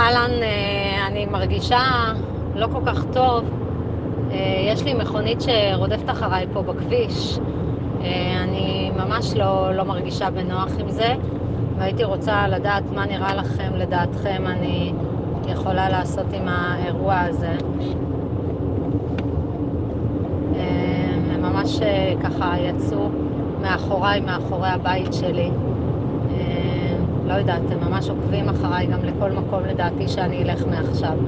אהלן, אה, אני מרגישה לא כל כך טוב. אה, יש לי מכונית שרודפת אחריי פה בכביש. אה, אני ממש לא, לא מרגישה בנוח עם זה, והייתי רוצה לדעת מה נראה לכם, לדעתכם, אני יכולה לעשות עם האירוע הזה. הם ממש ככה יצאו מאחוריי, מאחורי הבית שלי. לא יודעת, הם ממש עוקבים אחריי גם לכל מקום לדעתי שאני אלך מעכשיו.